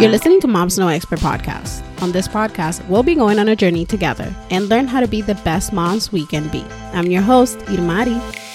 You're listening to Moms No Expert Podcast. On this podcast, we'll be going on a journey together and learn how to be the best moms we can be. I'm your host, Irmari.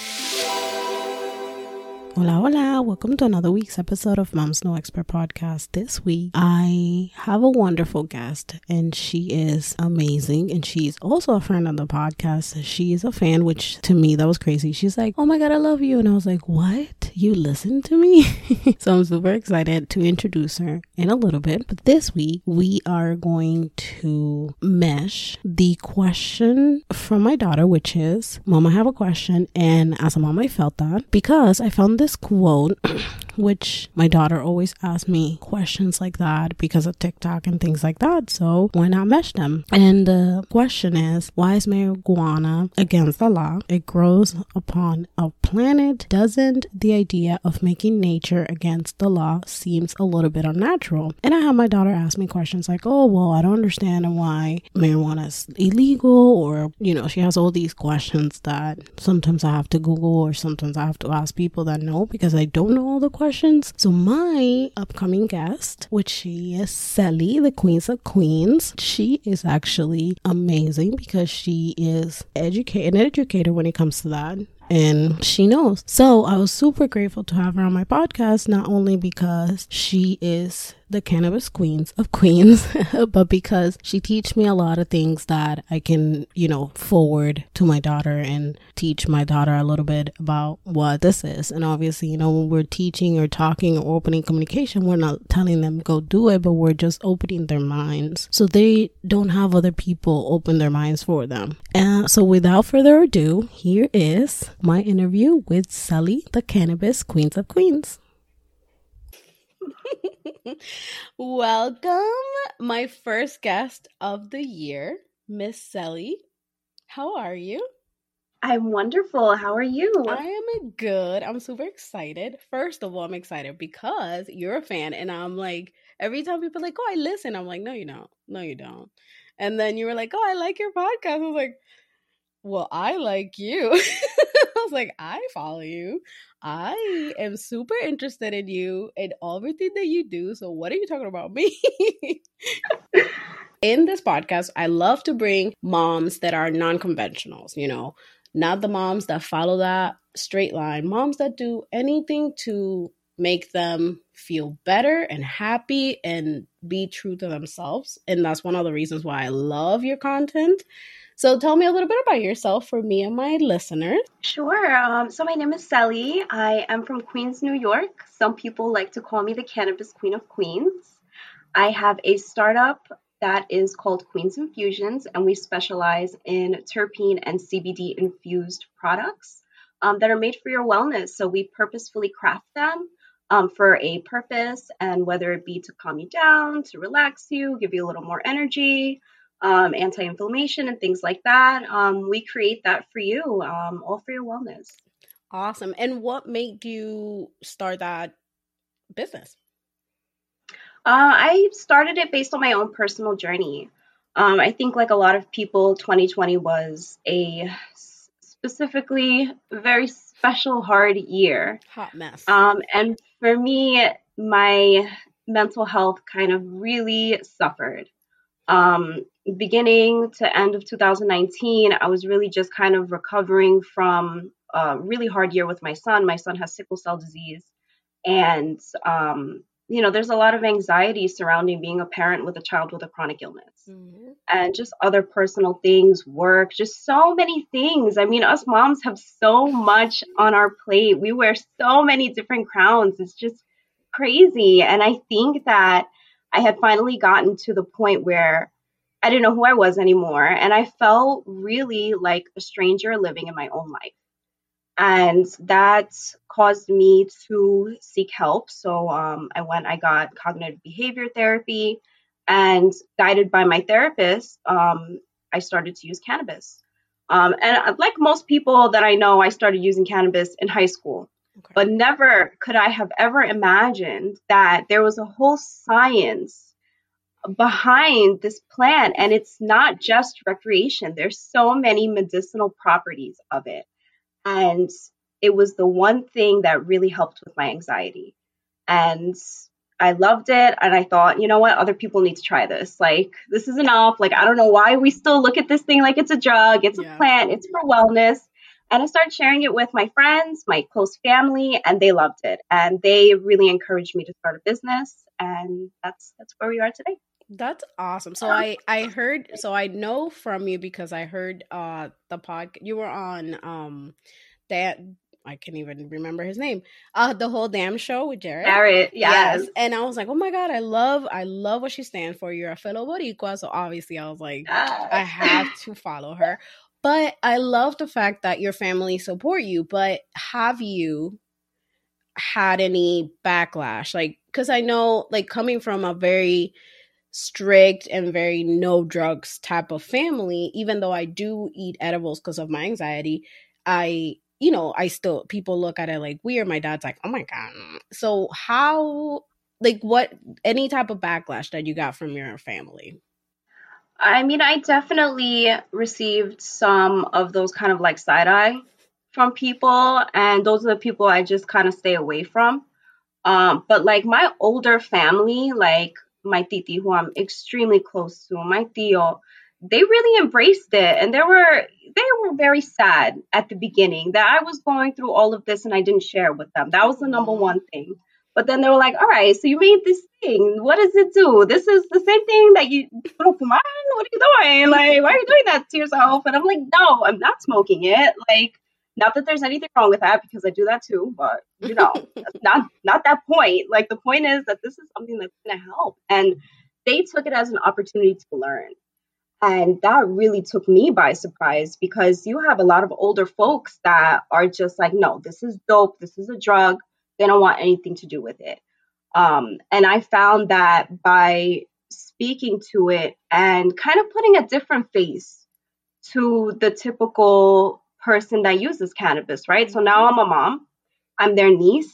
Hola, hola. Welcome to another week's episode of Moms No Expert Podcast. This week, I have a wonderful guest, and she is amazing. And she's also a friend of the podcast. She is a fan, which to me, that was crazy. She's like, Oh my God, I love you. And I was like, What? You listen to me? so I'm super excited to introduce her in a little bit. But this week, we are going to mesh the question from my daughter, which is, Mom, I have a question. And as a mom, I felt that because I found this quote, which my daughter always asks me questions like that because of TikTok and things like that. So why not mesh them? And the question is, why is marijuana against the law? It grows upon a planet. Doesn't the idea of making nature against the law seems a little bit unnatural? And I have my daughter ask me questions like, oh, well, I don't understand why marijuana is illegal, or, you know, she has all these questions that sometimes I have to Google or sometimes I have to ask people that know because I don't know all the questions. So my upcoming guest, which she is Sally, the Queens of Queens, she is actually amazing because she is educate an educator when it comes to that and she knows. So I was super grateful to have her on my podcast, not only because she is the cannabis queens of queens, but because she teach me a lot of things that I can, you know, forward to my daughter and teach my daughter a little bit about what this is. And obviously, you know, when we're teaching or talking or opening communication, we're not telling them go do it, but we're just opening their minds so they don't have other people open their minds for them. And so without further ado, here is my interview with Sally, the cannabis queens of queens. Welcome, my first guest of the year, Miss Sally. How are you? I'm wonderful. How are you? I am good. I'm super excited. First of all, I'm excited because you're a fan, and I'm like, every time people are like, "Oh, I listen," I'm like, "No, you don't. No, you don't." And then you were like, "Oh, I like your podcast." I was like, "Well, I like you." Was like, "I follow you. I am super interested in you and everything that you do. So, what are you talking about me?" in this podcast, I love to bring moms that are non conventionals, you know, not the moms that follow that straight line, moms that do anything to make them feel better and happy and be true to themselves. And that's one of the reasons why I love your content. So tell me a little bit about yourself for me and my listeners. Sure. Um, so my name is Sally. I am from Queens, New York. Some people like to call me the cannabis queen of Queens. I have a startup that is called Queens Infusions, and we specialize in terpene and CBD infused products um, that are made for your wellness. So we purposefully craft them um, for a purpose, and whether it be to calm you down, to relax you, give you a little more energy, um, anti inflammation, and things like that, um, we create that for you, um, all for your wellness. Awesome. And what made you start that business? Uh, I started it based on my own personal journey. Um, I think, like a lot of people, 2020 was a specifically very special, hard year. Hot mess. Um, and for me, my mental health kind of really suffered. Um, beginning to end of 2019, I was really just kind of recovering from a really hard year with my son. My son has sickle cell disease. And um, you know, there's a lot of anxiety surrounding being a parent with a child with a chronic illness mm-hmm. and just other personal things, work, just so many things. I mean, us moms have so much on our plate. We wear so many different crowns. It's just crazy. And I think that I had finally gotten to the point where I didn't know who I was anymore. And I felt really like a stranger living in my own life. And that caused me to seek help. So um, I went, I got cognitive behavior therapy, and guided by my therapist, um, I started to use cannabis. Um, and uh, like most people that I know, I started using cannabis in high school. Okay. But never could I have ever imagined that there was a whole science behind this plant. And it's not just recreation, there's so many medicinal properties of it. And it was the one thing that really helped with my anxiety. And I loved it. And I thought, you know what? Other people need to try this. Like, this is enough. Like, I don't know why we still look at this thing like it's a drug, it's yeah. a plant, it's for wellness. And I started sharing it with my friends, my close family, and they loved it. And they really encouraged me to start a business. And that's that's where we are today. That's awesome. So I I heard so I know from you because I heard uh the pod you were on um that I can't even remember his name. Uh the whole damn show with Jared. Jared, yes. yes. And I was like, oh my god, I love I love what she stands for. You're a fellow Boricua, so obviously I was like, yes. I have to follow her. But I love the fact that your family support you. But have you had any backlash? Like, because I know, like, coming from a very strict and very no drugs type of family, even though I do eat edibles because of my anxiety, I, you know, I still, people look at it like weird. My dad's like, oh my God. So, how, like, what, any type of backlash that you got from your family? I mean, I definitely received some of those kind of like side eye from people, and those are the people I just kind of stay away from. Um, but like my older family, like my titi, who I'm extremely close to, my tío, they really embraced it, and they were they were very sad at the beginning that I was going through all of this and I didn't share with them. That was the number one thing. But then they were like, all right, so you made this thing. What does it do? This is the same thing that you put up What are you doing? Like, why are you doing that to yourself? And I'm like, no, I'm not smoking it. Like, not that there's anything wrong with that because I do that too, but you know, not not that point. Like the point is that this is something that's gonna help. And they took it as an opportunity to learn. And that really took me by surprise because you have a lot of older folks that are just like, no, this is dope. This is a drug they don't want anything to do with it. Um, and I found that by speaking to it and kind of putting a different face to the typical person that uses cannabis, right? So now mm-hmm. I'm a mom, I'm their niece.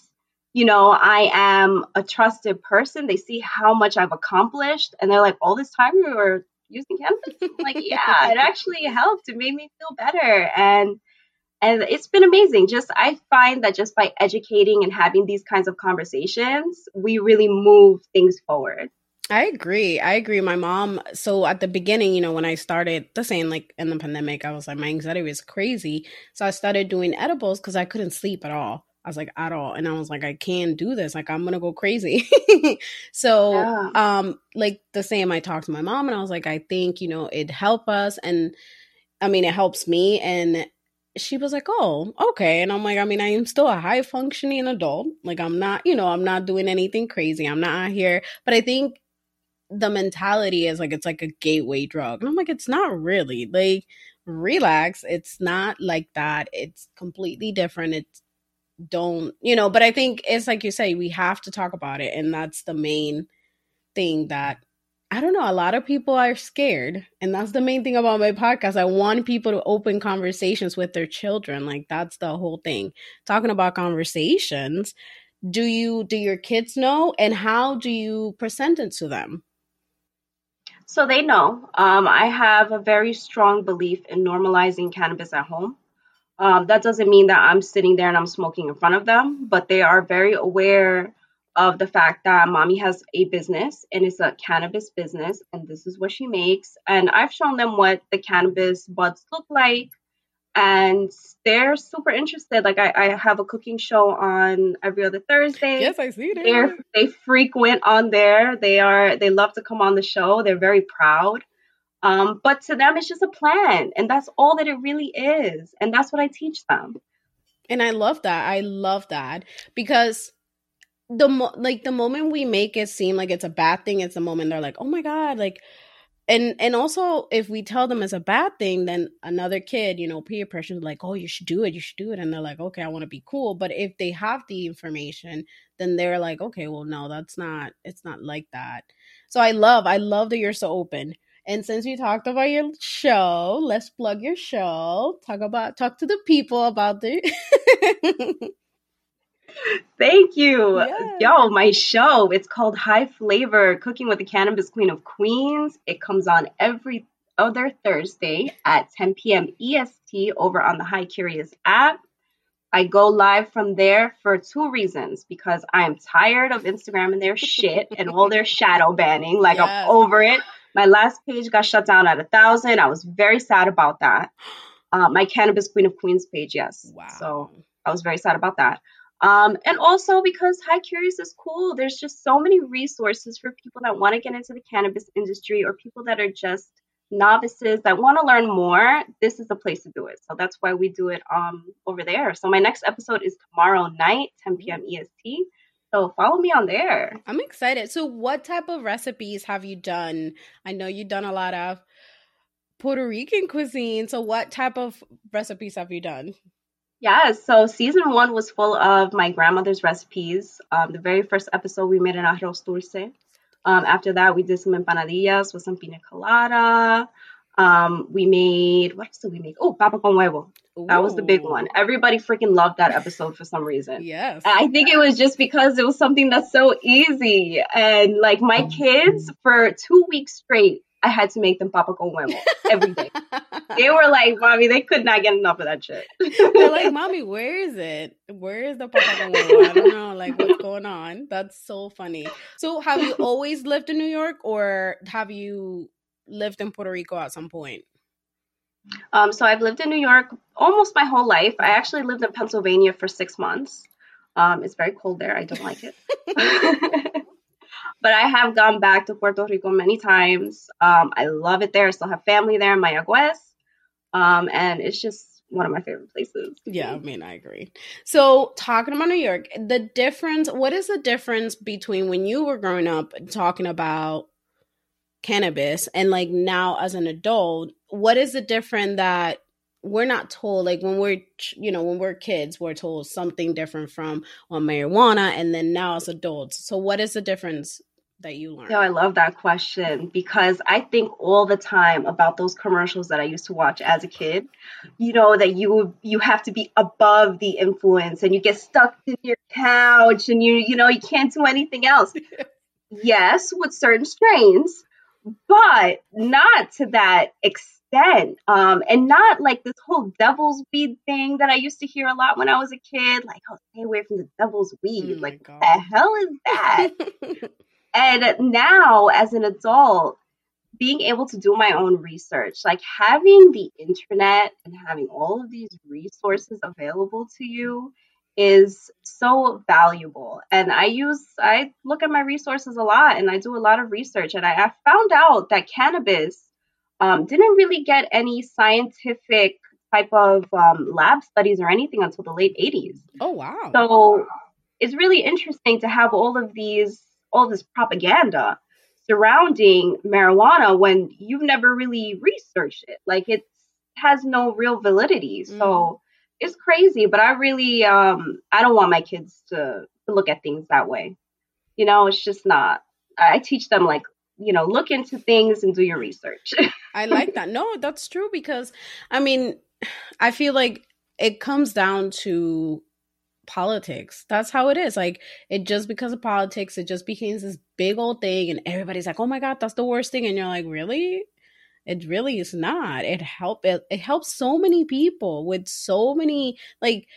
You know, I am a trusted person. They see how much I've accomplished, and they're like, all this time you were using cannabis? I'm like, yeah, it actually helped. It made me feel better. And and it's been amazing just i find that just by educating and having these kinds of conversations we really move things forward I agree. I agree. My mom, so at the beginning, you know, when I started the same, like in the pandemic, I was like, my anxiety was crazy. So I started doing edibles because I couldn't sleep at all. I was like, at all. And I was like, I can't do this. Like, I'm going to go crazy. so, yeah. um, like the same, I talked to my mom and I was like, I think, you know, it help us. And I mean, it helps me. And she was like, "Oh, okay." And I'm like, I mean, I am still a high functioning adult. Like I'm not, you know, I'm not doing anything crazy. I'm not here, but I think the mentality is like it's like a gateway drug. And I'm like, it's not really. Like relax. It's not like that. It's completely different. It's don't, you know, but I think it's like you say, we have to talk about it and that's the main thing that I don't know. A lot of people are scared. And that's the main thing about my podcast. I want people to open conversations with their children. Like, that's the whole thing. Talking about conversations, do you, do your kids know? And how do you present it to them? So they know. Um, I have a very strong belief in normalizing cannabis at home. Um, that doesn't mean that I'm sitting there and I'm smoking in front of them, but they are very aware of the fact that mommy has a business and it's a cannabis business and this is what she makes and i've shown them what the cannabis buds look like and they're super interested. Like i, I have a cooking show on every other thursday. Yes i see them they frequent on there. They are they love to come on the show. They're very proud. Um, but to them it's just a plan. And that's all that it really is. And that's what i teach them. And i love that. I love that. Because the mo- like the moment we make it seem like it's a bad thing, it's the moment they're like, "Oh my god!" Like, and and also if we tell them it's a bad thing, then another kid, you know, peer pressure is like, "Oh, you should do it, you should do it," and they're like, "Okay, I want to be cool." But if they have the information, then they're like, "Okay, well, no, that's not. It's not like that." So I love, I love that you're so open. And since you talked about your show, let's plug your show. Talk about talk to the people about the Thank you. Yo, my show, it's called High Flavor Cooking with the Cannabis Queen of Queens. It comes on every other Thursday at 10 p.m. EST over on the High Curious app. I go live from there for two reasons because I'm tired of Instagram and their shit and all their shadow banning. Like yes. I'm over it. My last page got shut down at a thousand. I was very sad about that. Uh, my cannabis queen of queens page, yes. Wow. So I was very sad about that. Um, and also because High Curious is cool. There's just so many resources for people that want to get into the cannabis industry or people that are just novices that want to learn more, this is the place to do it. So that's why we do it um over there. So my next episode is tomorrow night, 10 p.m. EST. So follow me on there. I'm excited. So what type of recipes have you done? I know you've done a lot of Puerto Rican cuisine. So what type of recipes have you done? Yeah, so season one was full of my grandmother's recipes. Um, the very first episode, we made an arroz dulce. Um, after that, we did some empanadillas with some pina colada. Um, we made what else did we make? Oh, papa con huevo. That was the big one. Everybody freaking loved that episode for some reason. Yes. I think it was just because it was something that's so easy. And like my kids, for two weeks straight, I had to make them papa con huevo every day. they were like, "Mommy, they could not get enough of that shit." They're like, "Mommy, where is it? Where is the papa con huevo? I don't know, like what's going on." That's so funny. So, have you always lived in New York, or have you lived in Puerto Rico at some point? Um, so I've lived in New York almost my whole life. I actually lived in Pennsylvania for six months. Um, it's very cold there. I don't like it. But I have gone back to Puerto Rico many times. Um, I love it there. I still have family there in Mayagüez. Um, and it's just one of my favorite places. Yeah, I mean, I agree. So, talking about New York, the difference, what is the difference between when you were growing up talking about cannabis and like now as an adult? What is the difference that we're not told like when we're you know when we're kids we're told something different from on marijuana and then now as adults so what is the difference that you learned? No, I love that question because I think all the time about those commercials that I used to watch as a kid. You know that you you have to be above the influence and you get stuck in your couch and you you know you can't do anything else. yes, with certain strains, but not to that extent. Um, and not like this whole devil's weed thing that I used to hear a lot when I was a kid. Like, oh, stay away from the devil's weed. Oh like, God. what the hell is that? And now, as an adult, being able to do my own research, like having the internet and having all of these resources available to you is so valuable. And I use, I look at my resources a lot and I do a lot of research. And I, I found out that cannabis um, didn't really get any scientific type of um, lab studies or anything until the late 80s. Oh, wow. So it's really interesting to have all of these all this propaganda surrounding marijuana when you've never really researched it. Like it has no real validity. Mm. So it's crazy, but I really um I don't want my kids to, to look at things that way. You know, it's just not. I teach them like, you know, look into things and do your research. I like that. No, that's true because I mean, I feel like it comes down to politics. That's how it is. Like it just because of politics, it just becomes this big old thing, and everybody's like, "Oh my god, that's the worst thing," and you're like, "Really?" It really is not. It help it, it helps so many people with so many like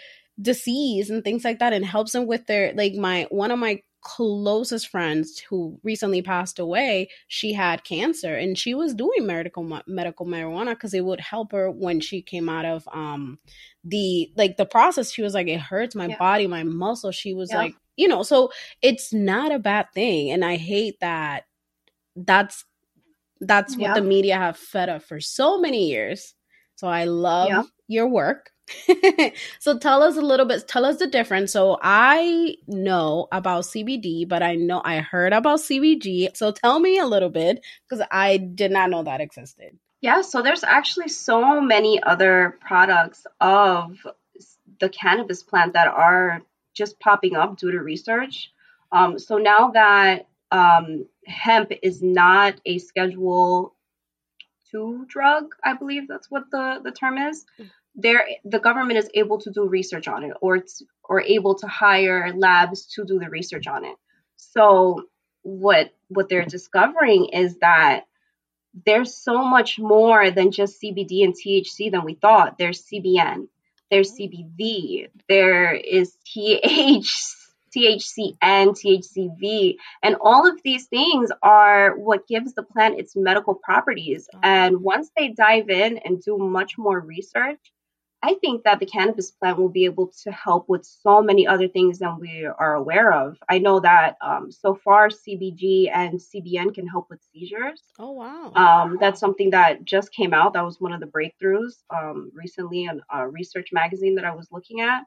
disease and things like that, and helps them with their like my one of my closest friends who recently passed away she had cancer and she was doing medical medical marijuana because it would help her when she came out of um the like the process she was like it hurts my yeah. body my muscle she was yeah. like you know so it's not a bad thing and i hate that that's that's what yeah. the media have fed up for so many years so i love your work so tell us a little bit tell us the difference. So i know about cbd but i know i heard about cbg so tell me a little bit because i did not know that existed. Yeah so there's actually so many other products of the cannabis plant that are just popping up due to research. Um, so now that um, hemp is not a schedule two drug i believe that's what the, the term is mm there the government is able to do research on it or it's or able to hire labs to do the research on it so what what they're discovering is that there's so much more than just CBD and THC than we thought. There's CBN, there's CBD, there is TH, THCN, THCV, and all of these things are what gives the plant its medical properties. Oh. And once they dive in and do much more research, I think that the cannabis plant will be able to help with so many other things than we are aware of. I know that um, so far CBG and CBN can help with seizures. Oh wow! Um, that's something that just came out. That was one of the breakthroughs um, recently in a research magazine that I was looking at.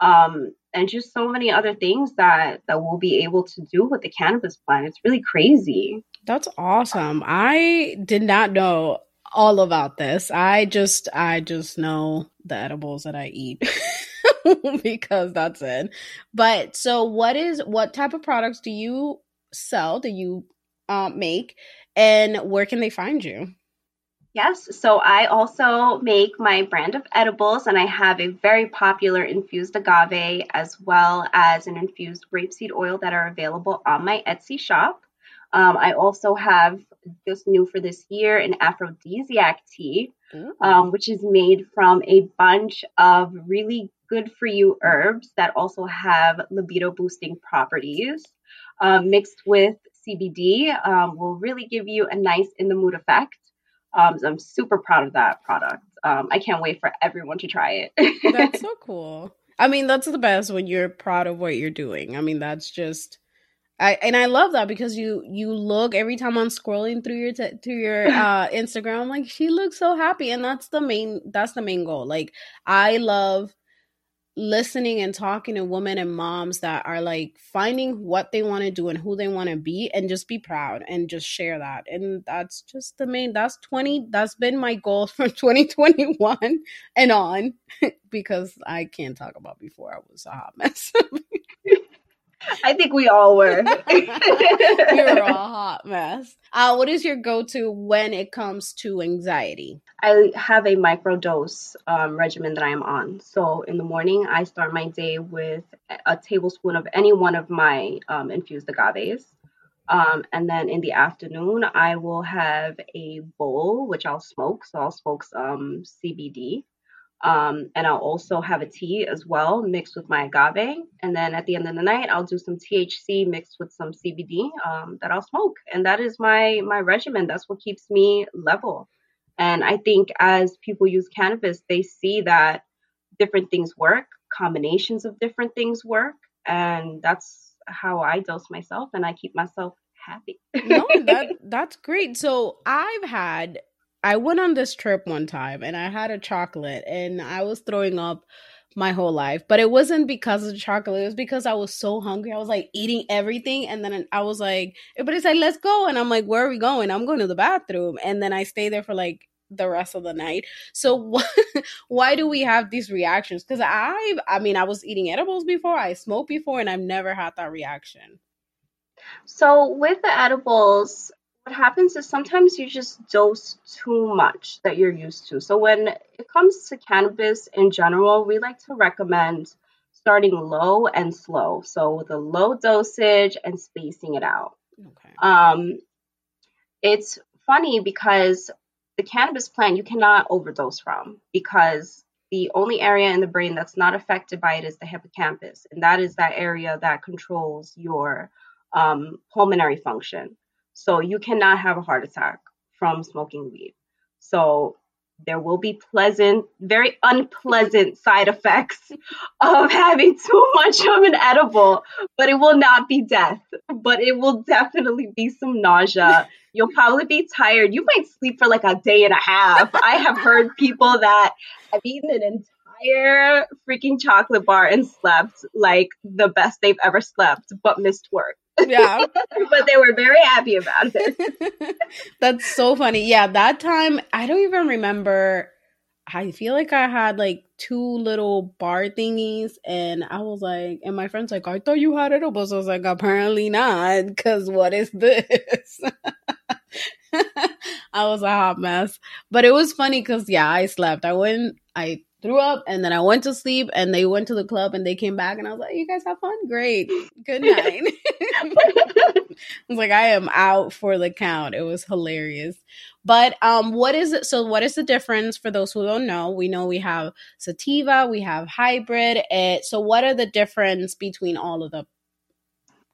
Um, and just so many other things that that we'll be able to do with the cannabis plant. It's really crazy. That's awesome. I did not know all about this. I just I just know the edibles that I eat because that's it. But so what is what type of products do you sell? Do you um, make and where can they find you? Yes, so I also make my brand of edibles, and I have a very popular infused agave as well as an infused grapeseed oil that are available on my Etsy shop. Um, I also have just new for this year an aphrodisiac tea, um, which is made from a bunch of really good for you herbs that also have libido boosting properties. Um, mixed with CBD um, will really give you a nice in the mood effect. Um, so I'm super proud of that product. Um, I can't wait for everyone to try it. that's so cool. I mean, that's the best when you're proud of what you're doing. I mean, that's just I and I love that because you you look every time I'm scrolling through your t- to your uh Instagram I'm like she looks so happy and that's the main that's the main goal. Like I love listening and talking to women and moms that are like finding what they want to do and who they want to be and just be proud and just share that. And that's just the main that's 20 that's been my goal from 2021 and on because I can't talk about before I was a hot mess. I think we all were. we were a hot mess. Uh, what is your go to when it comes to anxiety? I have a microdose um, regimen that I am on. So in the morning, I start my day with a tablespoon of any one of my um, infused agaves. Um, and then in the afternoon, I will have a bowl, which I'll smoke. So I'll smoke some CBD. Um, and I'll also have a tea as well mixed with my agave. And then at the end of the night, I'll do some THC mixed with some CBD um, that I'll smoke. And that is my my regimen. That's what keeps me level. And I think as people use cannabis, they see that different things work, combinations of different things work, and that's how I dose myself, and I keep myself happy. no, that that's great. So I've had I went on this trip one time and I had a chocolate and I was throwing up my whole life. But it wasn't because of the chocolate. It was because I was so hungry. I was like eating everything. And then I was like, eh, everybody said, let's go. And I'm like, where are we going? I'm going to the bathroom. And then I stay there for like the rest of the night. So why do we have these reactions? Because I, I mean, I was eating edibles before, I smoked before, and I've never had that reaction. So with the edibles, what happens is sometimes you just dose too much that you're used to. So when it comes to cannabis in general, we like to recommend starting low and slow. So with a low dosage and spacing it out. Okay. Um, it's funny because the cannabis plant you cannot overdose from because the only area in the brain that's not affected by it is the hippocampus, and that is that area that controls your um, pulmonary function. So you cannot have a heart attack from smoking weed. So there will be pleasant, very unpleasant side effects of having too much of an edible, but it will not be death. But it will definitely be some nausea. You'll probably be tired. You might sleep for like a day and a half. I have heard people that have eaten an entire freaking chocolate bar and slept like the best they've ever slept, but missed work. Yeah. but they were very happy about it. That's so funny. Yeah, that time I don't even remember. I feel like I had like two little bar thingies, and I was like, and my friend's like, I thought you had edibles. I was like, apparently not, because what is this? I was a hot mess, but it was funny because yeah, I slept. I went, I threw up and then I went to sleep and they went to the club and they came back and I was like, You guys have fun? Great. Good night. I was like, I am out for the count. It was hilarious. But um, what is it? So, what is the difference for those who don't know? We know we have sativa, we have hybrid. It, eh, so, what are the difference between all of the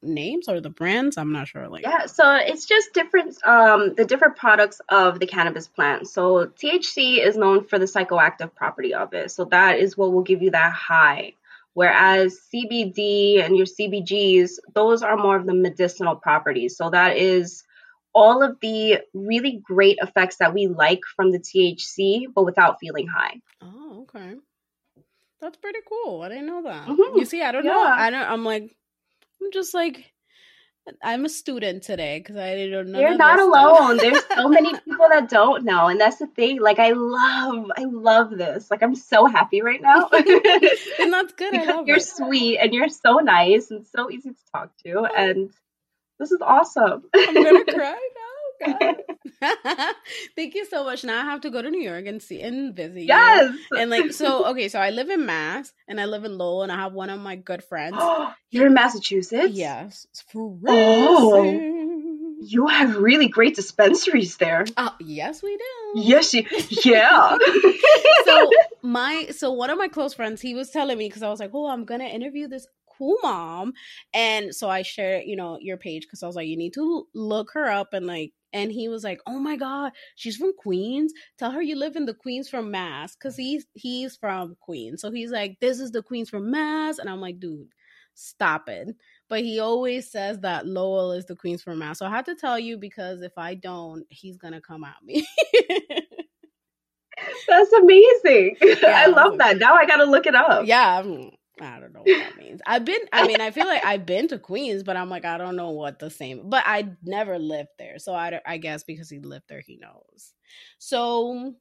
names or the brands? I'm not sure. Like, yeah, so it's just different. Um, the different products of the cannabis plant. So, THC is known for the psychoactive property of it. So that is what will give you that high. Whereas CBD and your CBGs, those are more of the medicinal properties. So that is all of the really great effects that we like from the THC, but without feeling high. Oh, okay. That's pretty cool. I didn't know that. Mm-hmm. You see, I don't yeah. know. I don't. I'm like, I'm just like, I'm a student today because I don't know. You're not alone. There's so many people that don't know, and that's the thing. Like, I love, I love this. Like, I'm so happy right now. and that's good. because you're it. sweet and you're so nice and so easy to talk to, and this is awesome. I'm gonna cry now. Thank you so much. Now I have to go to New York and see and visit yes. you. And like so okay, so I live in Mass and I live in Lowell and I have one of my good friends. You're in Massachusetts? Yes. Oh. You have really great dispensaries there. Oh, yes, we do. Yes, you, yeah. so my so one of my close friends, he was telling me because I was like, oh, I'm gonna interview this cool mom, and so I shared, you know, your page because I was like, you need to look her up and like and he was like, "Oh my god, she's from Queens. Tell her you live in the Queens from Mass, cause he's he's from Queens. So he's like, this is the Queens from Mass, and I'm like, dude, stop it. But he always says that Lowell is the Queens from Mass. So I had to tell you because if I don't, he's gonna come at me. That's amazing. Yeah, I love that. Now I gotta look it up. Yeah, I don't know what that means. I've been, I mean, I feel like I've been to Queens, but I'm like, I don't know what the same, but I never lived there. So I, I guess because he lived there, he knows. So,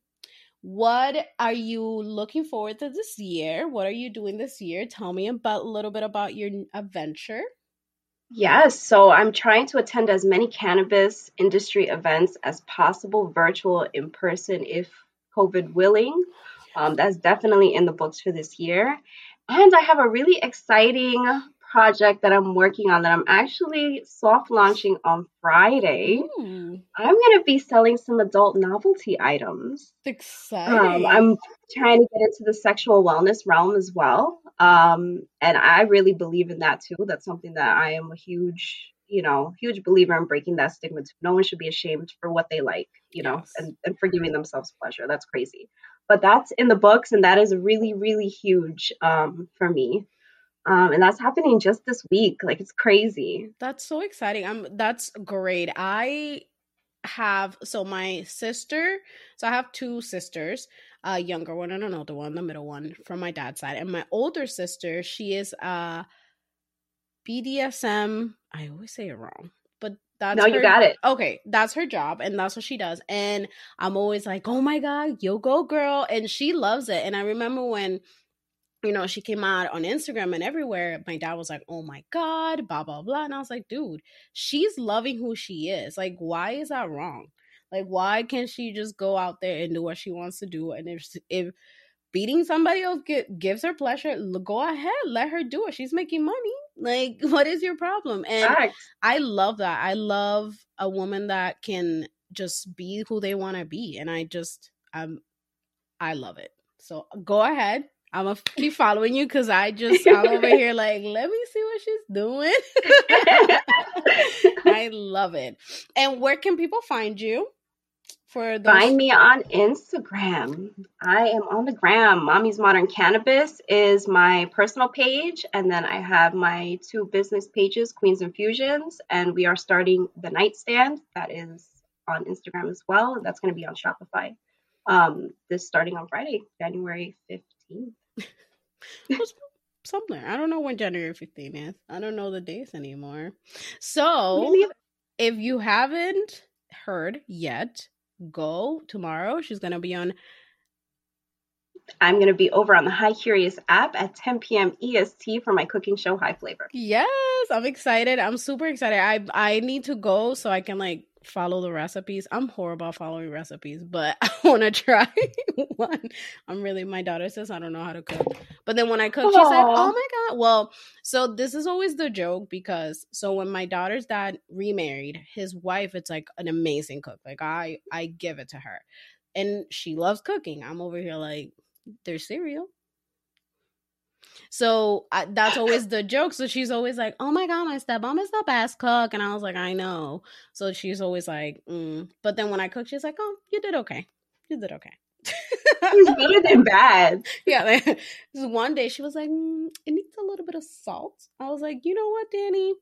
what are you looking forward to this year? What are you doing this year? Tell me about a little bit about your adventure. Yes, so I'm trying to attend as many cannabis industry events as possible, virtual, in person, if COVID willing. Um, that's definitely in the books for this year. And I have a really exciting project that I'm working on that I'm actually soft launching on Friday. Ooh. I'm going to be selling some adult novelty items. Exciting. Um, I'm trying to get into the sexual wellness realm as well. Um, and I really believe in that too. That's something that I am a huge, you know, huge believer in breaking that stigma. Too. No one should be ashamed for what they like, you know, yes. and, and for giving themselves pleasure. That's crazy but that's in the books and that is really really huge um, for me. Um, and that's happening just this week. Like it's crazy. That's so exciting. Um that's great. I have so my sister so i have two sisters a younger one and an older one the middle one from my dad's side. And my older sister she is a bdsm i always say it wrong that's no, her, you got it. Okay, that's her job, and that's what she does. And I'm always like, "Oh my god, yo go girl!" And she loves it. And I remember when you know, she came out on Instagram and everywhere. My dad was like, oh my God, blah, blah, blah. And I was like, dude, she's loving who she is. Like, why is that wrong? Like, why can't she just go out there and do what she wants to do? And if, if beating somebody else gives her pleasure, go ahead, let her do it. She's making money. Like, what is your problem? And I love that. I love a woman that can just be who they want to be. And I just, I'm, I love it. So go ahead. I'm gonna keep following you because I just I'm over here like, let me see what she's doing. I love it. And where can people find you? For those- find me on Instagram. I am on the gram. Mommy's Modern Cannabis is my personal page, and then I have my two business pages, Queens Infusions, and we are starting the nightstand that is on Instagram as well. That's going to be on Shopify. Um, this starting on Friday, January fifteenth. Somewhere. I don't know when January 15th is. I don't know the dates anymore. So, if you haven't heard yet, go tomorrow. She's going to be on. I'm going to be over on the High Curious app at 10 p.m. EST for my cooking show, High Flavor. Yes, I'm excited. I'm super excited. I I need to go so I can like follow the recipes. I'm horrible at following recipes, but I want to try one. I'm really my daughter says I don't know how to cook. But then when I cook, she's like, "Oh my god." Well, so this is always the joke because so when my daughter's dad remarried, his wife it's like an amazing cook. Like I I give it to her. And she loves cooking. I'm over here like there's cereal so I, that's always the joke. So she's always like, "Oh my god, my stepmom is the best cook," and I was like, "I know." So she's always like, mm. "But then when I cook, she's like, oh, you did okay. You did okay." it's better than bad. Yeah. Like, one day she was like, mm, "It needs a little bit of salt." I was like, "You know what, Danny."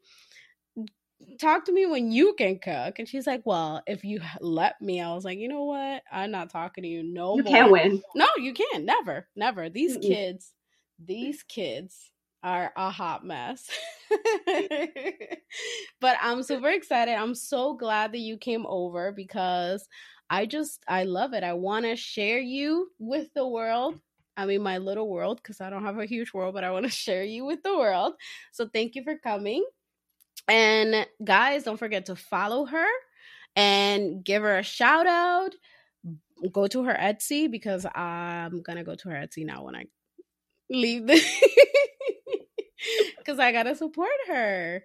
talk to me when you can cook. And she's like, Well, if you let me, I was like, You know what? I'm not talking to you no you more. can't win. No, you can't. Never, never. These Mm-mm. kids, these kids are a hot mess. but I'm super excited. I'm so glad that you came over because I just I love it. I want to share you with the world. I mean my little world because I don't have a huge world, but I want to share you with the world. So thank you for coming. And guys, don't forget to follow her and give her a shout out. Go to her Etsy because I'm gonna go to her Etsy now when I leave the because I gotta support her.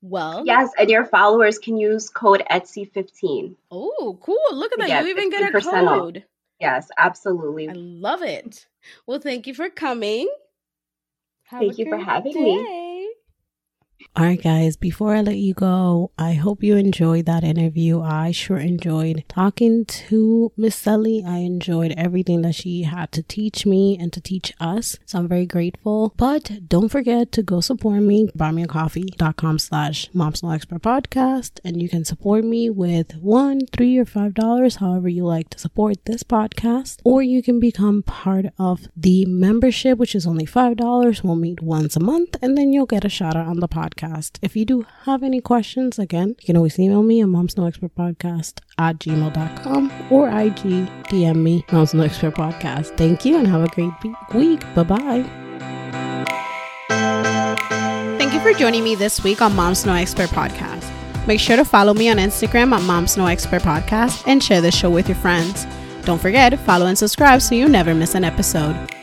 Well, yes, and your followers can use code Etsy15. Oh, cool! Look at that. You even get a code. Off. Yes, absolutely. I love it. Well, thank you for coming. Have thank you for having day. me. All right, guys, before I let you go, I hope you enjoyed that interview. I sure enjoyed talking to Miss Sally. I enjoyed everything that she had to teach me and to teach us. So I'm very grateful. But don't forget to go support me, buymeacoffee.com slash moms no expert podcast. And you can support me with one, three, or five dollars, however you like to support this podcast. Or you can become part of the membership, which is only five dollars. We'll meet once a month, and then you'll get a shout out on the podcast podcast. If you do have any questions, again, you can always email me at mom's no expert podcast at gmail.com or IG DM me, mom's no expert podcast. Thank you and have a great week. Bye bye. Thank you for joining me this week on Mom's No Expert Podcast. Make sure to follow me on Instagram at Mom's No Expert Podcast and share this show with your friends. Don't forget, follow and subscribe so you never miss an episode.